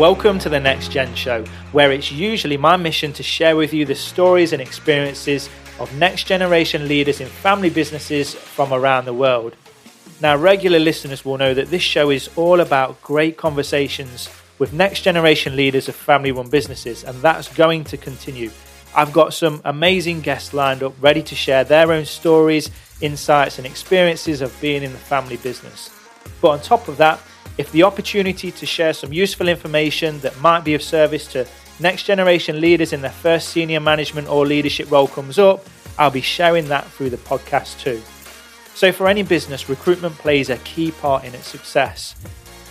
Welcome to the Next Gen Show, where it's usually my mission to share with you the stories and experiences of next generation leaders in family businesses from around the world. Now, regular listeners will know that this show is all about great conversations with next generation leaders of family run businesses, and that's going to continue. I've got some amazing guests lined up ready to share their own stories, insights, and experiences of being in the family business. But on top of that, if the opportunity to share some useful information that might be of service to next generation leaders in their first senior management or leadership role comes up, I'll be sharing that through the podcast too. So, for any business, recruitment plays a key part in its success.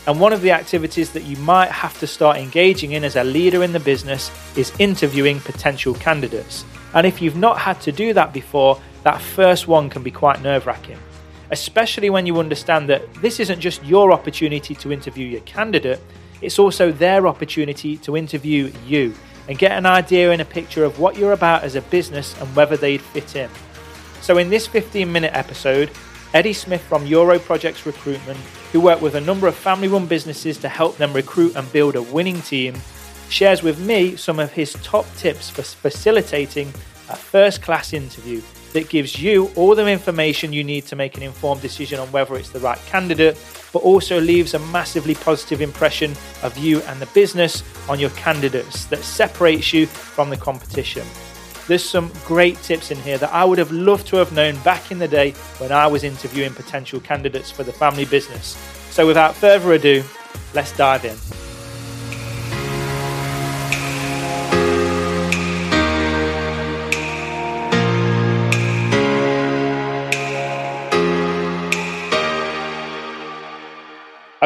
And one of the activities that you might have to start engaging in as a leader in the business is interviewing potential candidates. And if you've not had to do that before, that first one can be quite nerve wracking, especially when you understand that this isn't just your opportunity to interview your candidate, it's also their opportunity to interview you and get an idea and a picture of what you're about as a business and whether they'd fit in. So, in this 15 minute episode, Eddie Smith from Euro Projects Recruitment, who worked with a number of family run businesses to help them recruit and build a winning team, shares with me some of his top tips for facilitating a first class interview that gives you all the information you need to make an informed decision on whether it's the right candidate, but also leaves a massively positive impression of you and the business on your candidates that separates you from the competition. There's some great tips in here that I would have loved to have known back in the day when I was interviewing potential candidates for the family business. So, without further ado, let's dive in.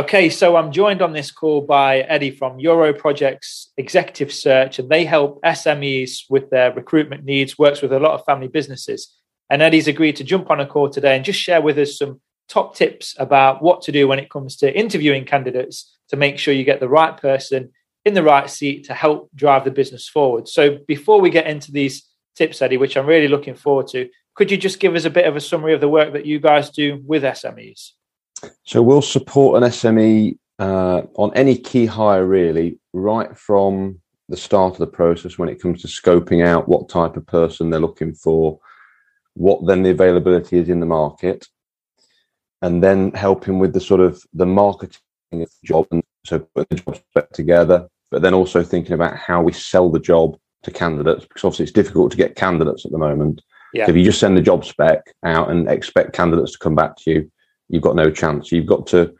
Okay, so I'm joined on this call by Eddie from Euro Projects Executive Search, and they help SMEs with their recruitment needs, works with a lot of family businesses. And Eddie's agreed to jump on a call today and just share with us some top tips about what to do when it comes to interviewing candidates to make sure you get the right person in the right seat to help drive the business forward. So before we get into these tips, Eddie, which I'm really looking forward to, could you just give us a bit of a summary of the work that you guys do with SMEs? So we'll support an SME uh, on any key hire, really, right from the start of the process when it comes to scoping out what type of person they're looking for, what then the availability is in the market, and then helping with the sort of the marketing of the job and so putting the job spec together, but then also thinking about how we sell the job to candidates because obviously it's difficult to get candidates at the moment. Yeah. So if you just send the job spec out and expect candidates to come back to you, you've got no chance. You've got to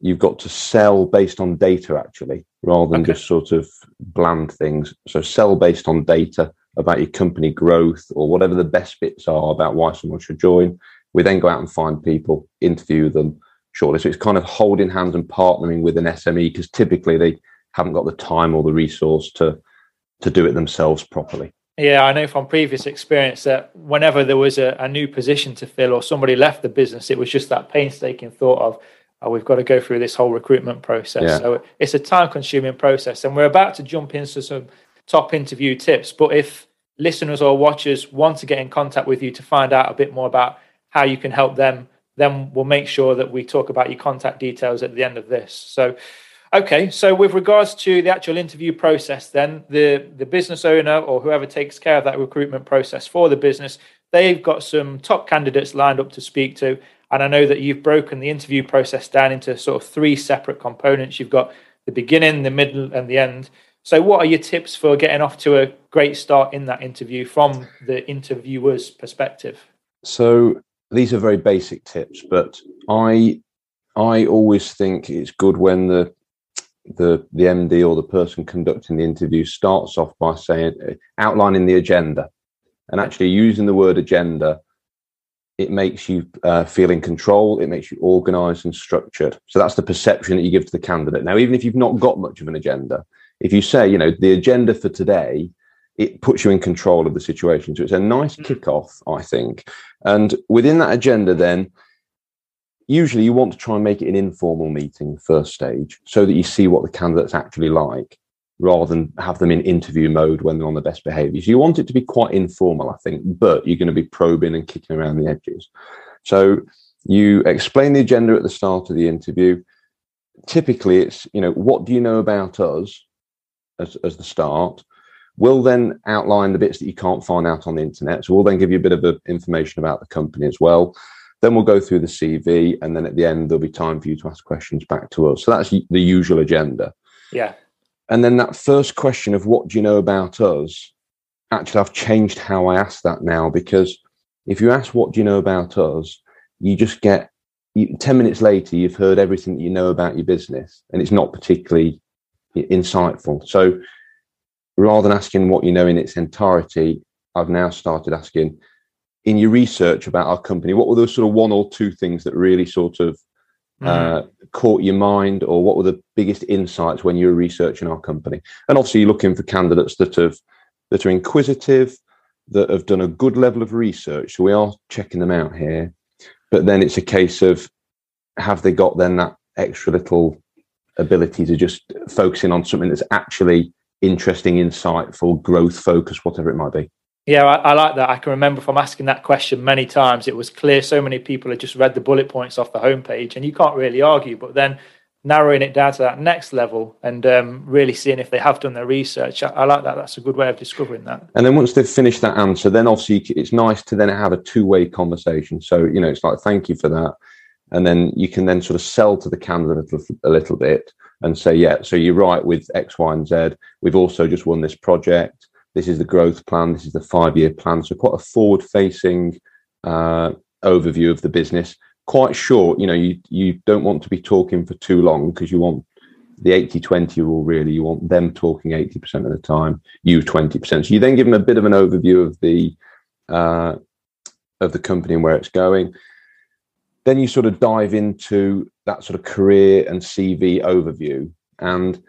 you've got to sell based on data actually, rather than okay. just sort of bland things. So sell based on data about your company growth or whatever the best bits are about why someone should join. We then go out and find people, interview them shortly. So it's kind of holding hands and partnering with an SME because typically they haven't got the time or the resource to to do it themselves properly. Yeah, I know from previous experience that whenever there was a, a, new position to fill or somebody left the business, it was just that painstaking thought of, oh, we've got to go through this whole recruitment process. Yeah. So it's a time consuming process. And we're about to jump into some top interview tips. But if listeners or watchers want to get in contact with you to find out a bit more about how you can help them, then we'll make sure that we talk about your contact details at the end of this. So Okay, so with regards to the actual interview process, then the the business owner or whoever takes care of that recruitment process for the business, they've got some top candidates lined up to speak to, and I know that you've broken the interview process down into sort of three separate components. You've got the beginning, the middle, and the end. So, what are your tips for getting off to a great start in that interview from the interviewer's perspective? So, these are very basic tips, but I I always think it's good when the the the MD or the person conducting the interview starts off by saying outlining the agenda, and actually using the word agenda, it makes you uh, feel in control. It makes you organised and structured. So that's the perception that you give to the candidate. Now, even if you've not got much of an agenda, if you say, you know, the agenda for today, it puts you in control of the situation. So it's a nice mm. kickoff, I think. And within that agenda, then usually you want to try and make it an informal meeting first stage so that you see what the candidate's actually like rather than have them in interview mode when they're on the best behaviors. You want it to be quite informal, I think, but you're going to be probing and kicking around the edges. So you explain the agenda at the start of the interview, typically it's you know what do you know about us as, as the start we'll then outline the bits that you can't find out on the internet so we'll then give you a bit of information about the company as well then we'll go through the cv and then at the end there'll be time for you to ask questions back to us. So that's the usual agenda. Yeah. And then that first question of what do you know about us actually i've changed how i ask that now because if you ask what do you know about us you just get you, 10 minutes later, you've heard everything that you know about your business and it's not particularly insightful. So rather than asking what you know in its entirety, I've now started asking in your research about our company, what were those sort of one or two things that really sort of mm. uh, caught your mind or what were the biggest insights when you were researching our company? And obviously you're looking for candidates that have, that are inquisitive, that have done a good level of research. So we are checking them out here but then it's a case of have they got then that extra little ability to just focus in on something that's actually interesting, insightful, growth focused, whatever it might be. Yeah, I, I, like that. I can remember from asking that question many times. It was clear so many people had just read the bullet points off the homepage, and you can't really argue. But then narrowing it down to that next level and um, really seeing if they have done their research. I, I, like that. That's a good way of discovering that. And then once they've finished that answer, then obviously it's nice to then have a two way conversation. So, you know, it's like, thank you for that. And then you can then sort of sell to the candidate a little, a little bit and say, yeah, so you're right with X, Y, and Z. We've also just won this project. This is the growth plan. This is the five year plan. So, quite a forward facing uh, overview of the business quite short. You know, you you don't want to be talking for too long because you want the 80-20 rule really. You want them talking 80% of the time, you 20%. So you then give them a bit of an overview of the uh, of the company and where it's going. Then you sort of dive into that sort of career and CV overview. And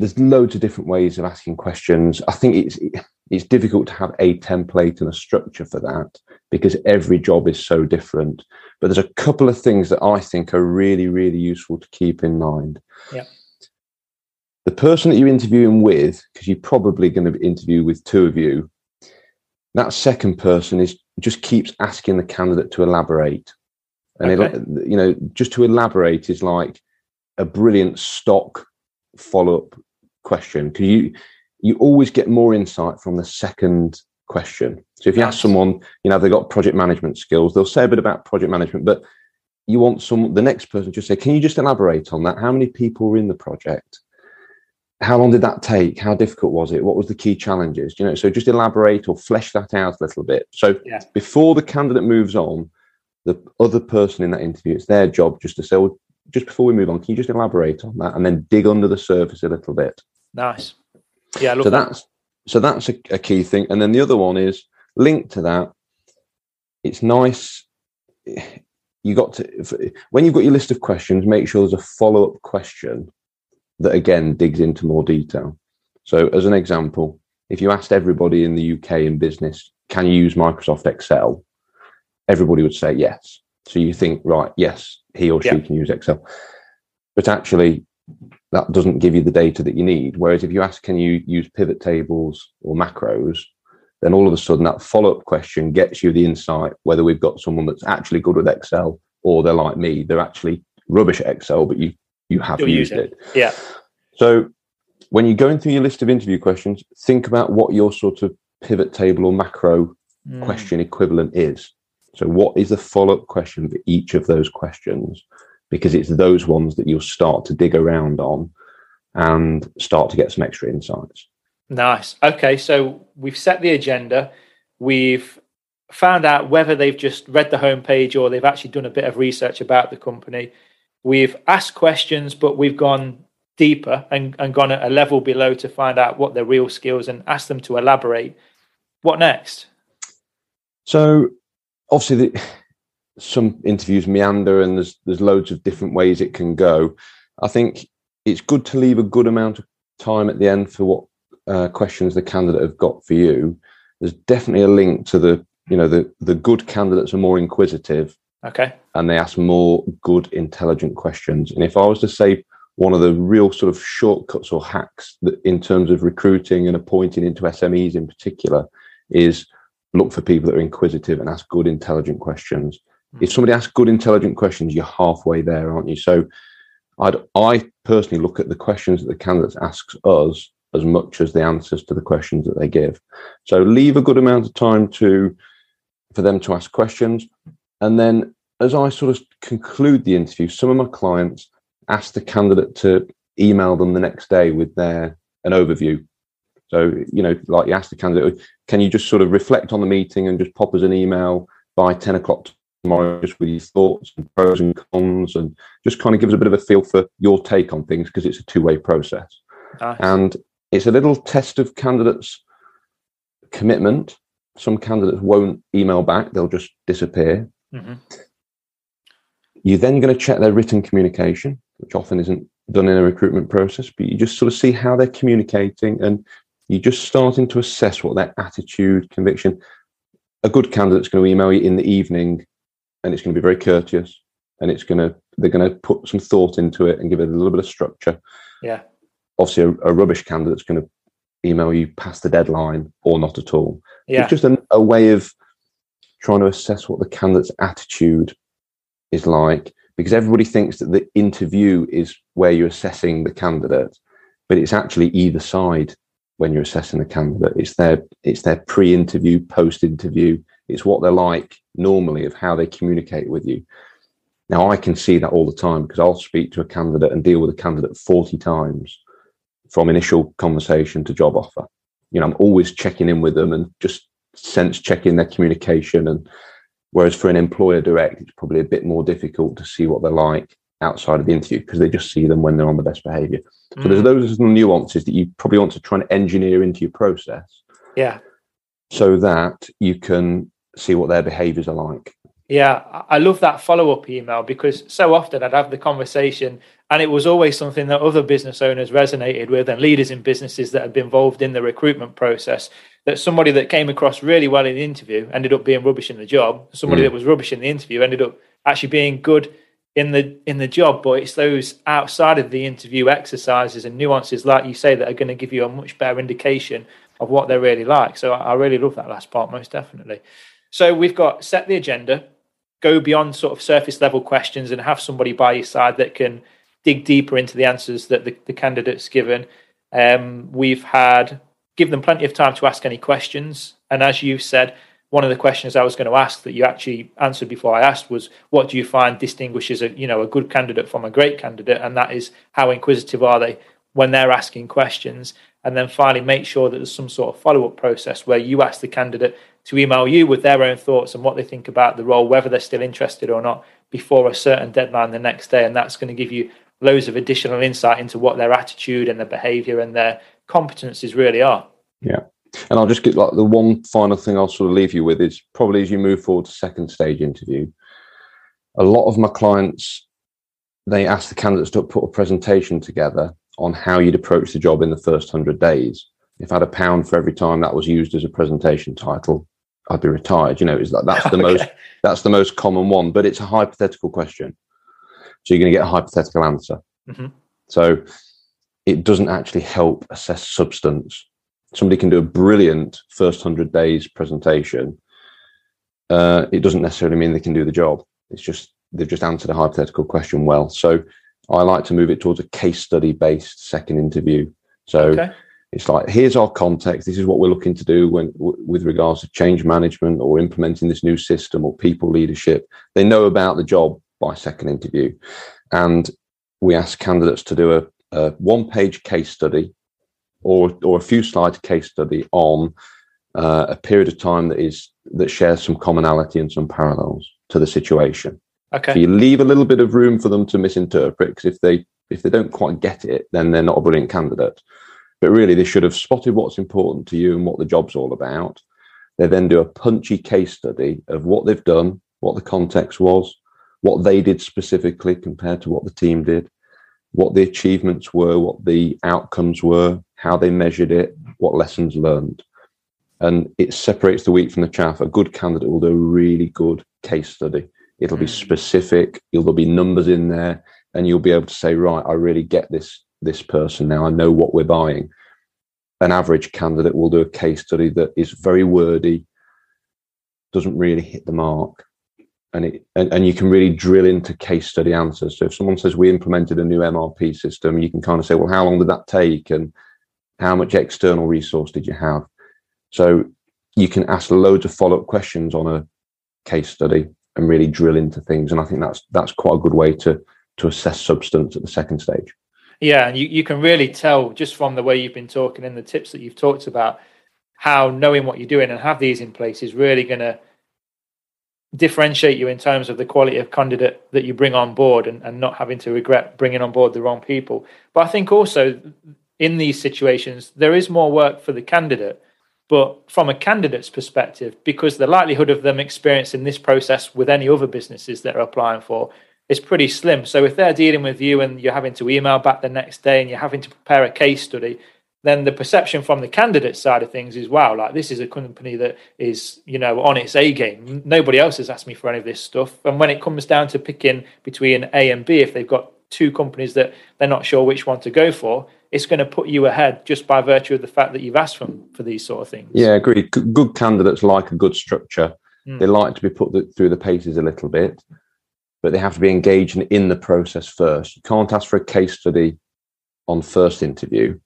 there's loads of different ways of asking questions. I think it's it's difficult to have a template and a structure for that because every job is so different. But there's a couple of things that I think are really, really useful to keep in mind. Yeah. The person that you're interviewing with, because you're probably going to interview with two of you, that second person is just keeps asking the candidate to elaborate. And okay. it, you know, just to elaborate is like a brilliant stock follow-up question. Because you you always get more insight from the second question. So if you ask someone, you know, they've got project management skills, they'll say a bit about project management, but you want some the next person to just say, can you just elaborate on that? How many people were in the project? How long did that take? How difficult was it? What was the key challenges? You know, so just elaborate or flesh that out a little bit. So yeah. before the candidate moves on, the other person in that interview, it's their job just to say, well, just before we move on, can you just elaborate on that and then dig under the surface a little bit? Nice. Yeah, so that's so that's a, a key thing. And then the other one is linked to that. It's nice. You got to when you've got your list of questions, make sure there's a follow up question that again digs into more detail. So, as an example, if you asked everybody in the UK in business, can you use Microsoft Excel? Everybody would say yes. So you think, right, yes, he or she yeah. can use Excel. But actually, that doesn't give you the data that you need. Whereas if you ask, can you use pivot tables or macros, then all of a sudden that follow up question gets you the insight whether we've got someone that's actually good with Excel or they're like me, they're actually rubbish at Excel, but you you have You'll used it. it. Yeah. So when you're going through your list of interview questions, think about what your sort of pivot table or macro mm. question equivalent is. So what is the follow up question for each of those questions? Because it's those ones that you'll start to dig around on and start to get some extra insights. Nice. Okay, so we've set the agenda. We've found out whether they've just read the homepage or they've actually done a bit of research about the company. We've asked questions, but we've gone deeper and, and gone at a level below to find out what their real skills and ask them to elaborate. What next? So, obviously, the, some interviews meander and there's there's loads of different ways it can go. I think it's good to leave a good amount of time at the end for what uh, questions the candidate have got for you. There's definitely a link to the you know the the good candidates are more inquisitive. Okay. And they ask more good, intelligent questions. And if I was to say one of the real sort of shortcuts or hacks that in terms of recruiting and appointing into SMEs in particular is look for people that are inquisitive and ask good, intelligent questions if hmm. somebody asks good, intelligent questions, you're halfway there, aren't you? So I'd, I personally look at the questions that the candidates asks us as much as the answers to the questions that they give. So leave a good amount of time to for them to ask questions, and then as I sort of conclude the interview, some of my clients ask the candidate to email them the next day with their an overview. So you know, like you ask the candidate, can you just sort of reflect on the meeting and just pop us an email by ten o'clock tomorrow just with your thoughts and pros and cons and just kind of gives a bit of a feel for your take on things because it's a two-way process nice. and it's a little test of candidates commitment some candidates won't email back they'll just disappear mm-hmm. you're then going to check their written communication which often isn't done in a recruitment process but you just sort of see how they're communicating and you're just starting to assess what their attitude conviction a good candidate's going to email you in the evening and it's going to be very courteous and it's going to they're going to put some thought into it and give it a little bit of structure. Yeah. Obviously a, a rubbish candidate's going to email you past the deadline or not at all. Yeah. it's just a, a way of trying to assess what the candidate's attitude is like because everybody thinks that the interview is where you're assessing the candidate but it's actually either side when you're assessing the candidate. It's their it's their pre-interview post-interview it's what they're like normally of how they communicate with you. Now, I can see that all the time because I'll speak to a candidate and deal with a candidate 40 times from initial conversation to job offer. You know, I'm always checking in with them and just sense checking their communication. And whereas for an employer direct, it's probably a bit more difficult to see what they're like outside of the interview because they just see them when they're on the best behavior. So mm. there's those nuances that you probably want to try and engineer into your process. Yeah. So that you can see what their behaviors are like. Yeah, I love that follow up email because so often I'd have the conversation and it was always something that other business owners resonated with and leaders in businesses that had been involved in the recruitment process. That somebody that came across really well in the interview ended up being rubbish in the job. Somebody mm. that was rubbish in the interview ended up actually being good in the in the job. But it's those outside of the interview exercises and nuances, like you say, that are going to give you a much better indication of what they're really like. So I, I really love that last part, most definitely. So we've got set the agenda, go beyond sort of surface level questions and have somebody by your side that can dig deeper into the answers that the, the candidate's given. Um, we've had give them plenty of time to ask any questions. And as you said, one of the questions I was going to ask that you actually answered before I asked was, what do you find distinguishes a you know a good candidate from a great candidate? And that is how inquisitive are they when they're asking questions? And then finally, make sure that there's some sort of follow up process where you ask the candidate to email you with their own thoughts and what they think about the role, whether they're still interested or not, before a certain deadline the next day. And that's going to give you loads of additional insight into what their attitude and their behavior and their competencies really are. Yeah. And I'll just get like the one final thing I'll sort of leave you with is probably as you move forward to second stage interview, a lot of my clients they ask the candidates to put a presentation together on how you'd approach the job in the first hundred days. If I had a pound for every time that was used as a presentation title, I'd be retired. You know, is that that's the okay. most that's the most common one, but it's a hypothetical question, so you're going to get a hypothetical answer. Mm-hmm. So it doesn't actually help assess substance. Somebody can do a brilliant first hundred days presentation. Uh, it doesn't necessarily mean they can do the job. It's just they've just answered a hypothetical question well. So I like to move it towards a case study based second interview. So. Okay it's like here's our context. This is what we're looking to do when w- with regards to change management or implementing this new system or people leadership. They know about the job by second interview. And we ask candidates to do a, a one page case study or or a few slide case study on uh, a period of time that is that shares some commonality and some parallels to the situation. Okay. So you leave a little bit of room for them to misinterpret because if they if they don't quite get it then they're not a brilliant candidate but really, they should have spotted what's important to you and what the job's all about. They then do a punchy case study of what they've done, what the context was, what they did specifically compared to what the team did, what the achievements were, what the outcomes were, how they measured it, what lessons learned. And it separates the wheat from the chaff. A good candidate will do a really good case study. It'll be hmm. specific, there'll be numbers in there, and you'll be able to say, right, I really get this this person now. I know what we're buying. An average candidate will do a case study that is very wordy, doesn't really hit the mark. and it and, and you can really drill into case study answers. So if someone says we implemented a new MRP system, you can kind of say, well, how long did that take, and how much external resource did you have? So you can ask loads of follow up questions on a case study and really drill into things. And I think that's that's quite a good way to to assess substance at the second stage. Yeah, and you, you can really tell just from the way you've been talking and the tips that you've talked about how knowing what you're doing and have these in place is really going to differentiate you in terms of the quality of candidate that you bring on board and, and not having to regret bringing on board the wrong people. But I think also in these situations, there is more work for the candidate. But from a candidate's perspective, because the likelihood of them experiencing this process with any other businesses that are applying for is pretty slim. So if they're dealing with you and you're having to email back the next day and you're having to prepare a case study, then the perception from the candidate side of things is wow, like this is a company that is, you know, on its A game. Nobody else has asked me for any of this stuff. And when it comes down to picking between A and B, if they've got two companies that they're not sure which one to go for, it's going to put you ahead just by virtue of the fact that you've asked them for these sort of things. Yeah, agreed. Good candidates like a good structure. Mm. They like to be put through the paces a little bit, but they have to be engaged in the process first. You can't ask for a case study on first interview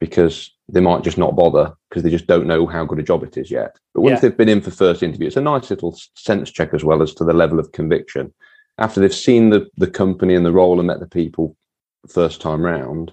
because they might just not bother because they just don't know how good a job it is yet. But once yeah. they've been in for first interview, it's a nice little sense check as well as to the level of conviction. After they've seen the, the company and the role and met the people first time round,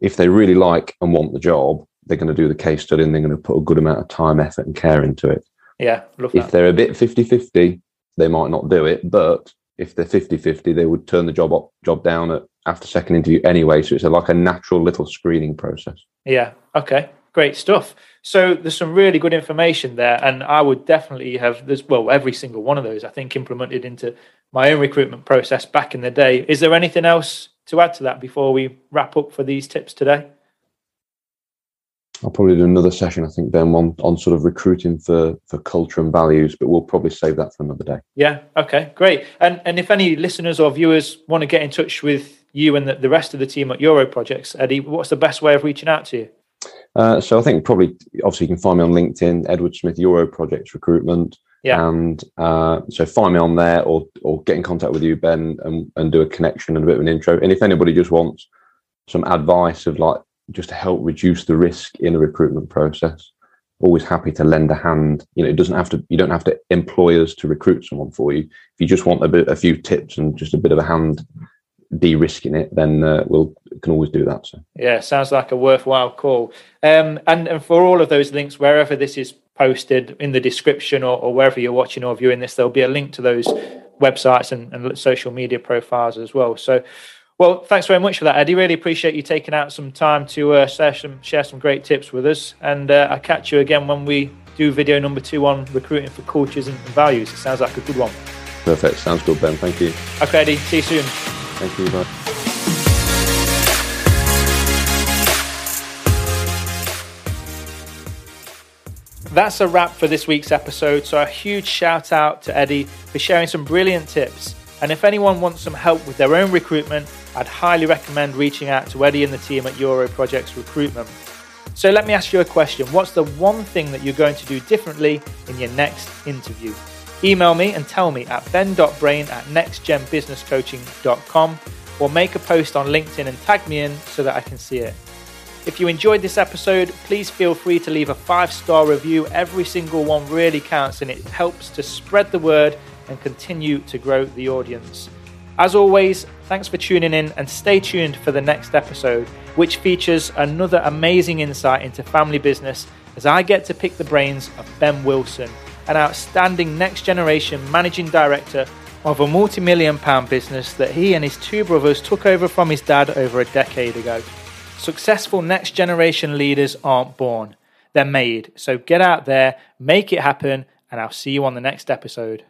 if they really like and want the job, they're going to do the case study and they're going to put a good amount of time, effort, and care into it. Yeah, If they're a bit 50 50, they might not do it. But if they're 50 50, they would turn the job up, job down at after second interview anyway. So it's a, like a natural little screening process. Yeah. Okay. Great stuff. So there's some really good information there, and I would definitely have this. Well, every single one of those I think implemented into my own recruitment process back in the day. Is there anything else to add to that before we wrap up for these tips today? I'll probably do another session, I think, Ben, on, on sort of recruiting for, for culture and values, but we'll probably save that for another day. Yeah, okay, great. And and if any listeners or viewers want to get in touch with you and the, the rest of the team at Euro Projects, Eddie, what's the best way of reaching out to you? Uh, so I think probably, obviously, you can find me on LinkedIn, Edward Smith Euro Projects Recruitment. Yeah. And uh, so find me on there or or get in contact with you, Ben, and, and do a connection and a bit of an intro. And if anybody just wants some advice of like just to help reduce the risk in a recruitment process. Always happy to lend a hand. You know, it doesn't have to. You don't have to employ us to recruit someone for you. If you just want a bit, a few tips and just a bit of a hand de-risking it, then uh, we'll can always do that. So yeah, sounds like a worthwhile call. Um, and and for all of those links, wherever this is posted in the description or, or wherever you're watching or viewing this, there'll be a link to those websites and, and social media profiles as well. So well, thanks very much for that, Eddie. Really appreciate you taking out some time to uh, share some share some great tips with us. And uh, I'll catch you again when we do video number two on recruiting for cultures and values. It sounds like a good one. Perfect. Sounds good, Ben. Thank you. Okay, Eddie. See you soon. Thank you. Bye. That's a wrap for this week's episode. So, a huge shout out to Eddie for sharing some brilliant tips. And if anyone wants some help with their own recruitment, I'd highly recommend reaching out to Eddie and the team at Euro Projects Recruitment. So let me ask you a question. What's the one thing that you're going to do differently in your next interview? Email me and tell me at ben.brain at nextgenbusinesscoaching.com or make a post on LinkedIn and tag me in so that I can see it. If you enjoyed this episode, please feel free to leave a five star review. Every single one really counts and it helps to spread the word and continue to grow the audience. As always, thanks for tuning in and stay tuned for the next episode, which features another amazing insight into family business as I get to pick the brains of Ben Wilson, an outstanding next generation managing director of a multi million pound business that he and his two brothers took over from his dad over a decade ago. Successful next generation leaders aren't born, they're made. So get out there, make it happen, and I'll see you on the next episode.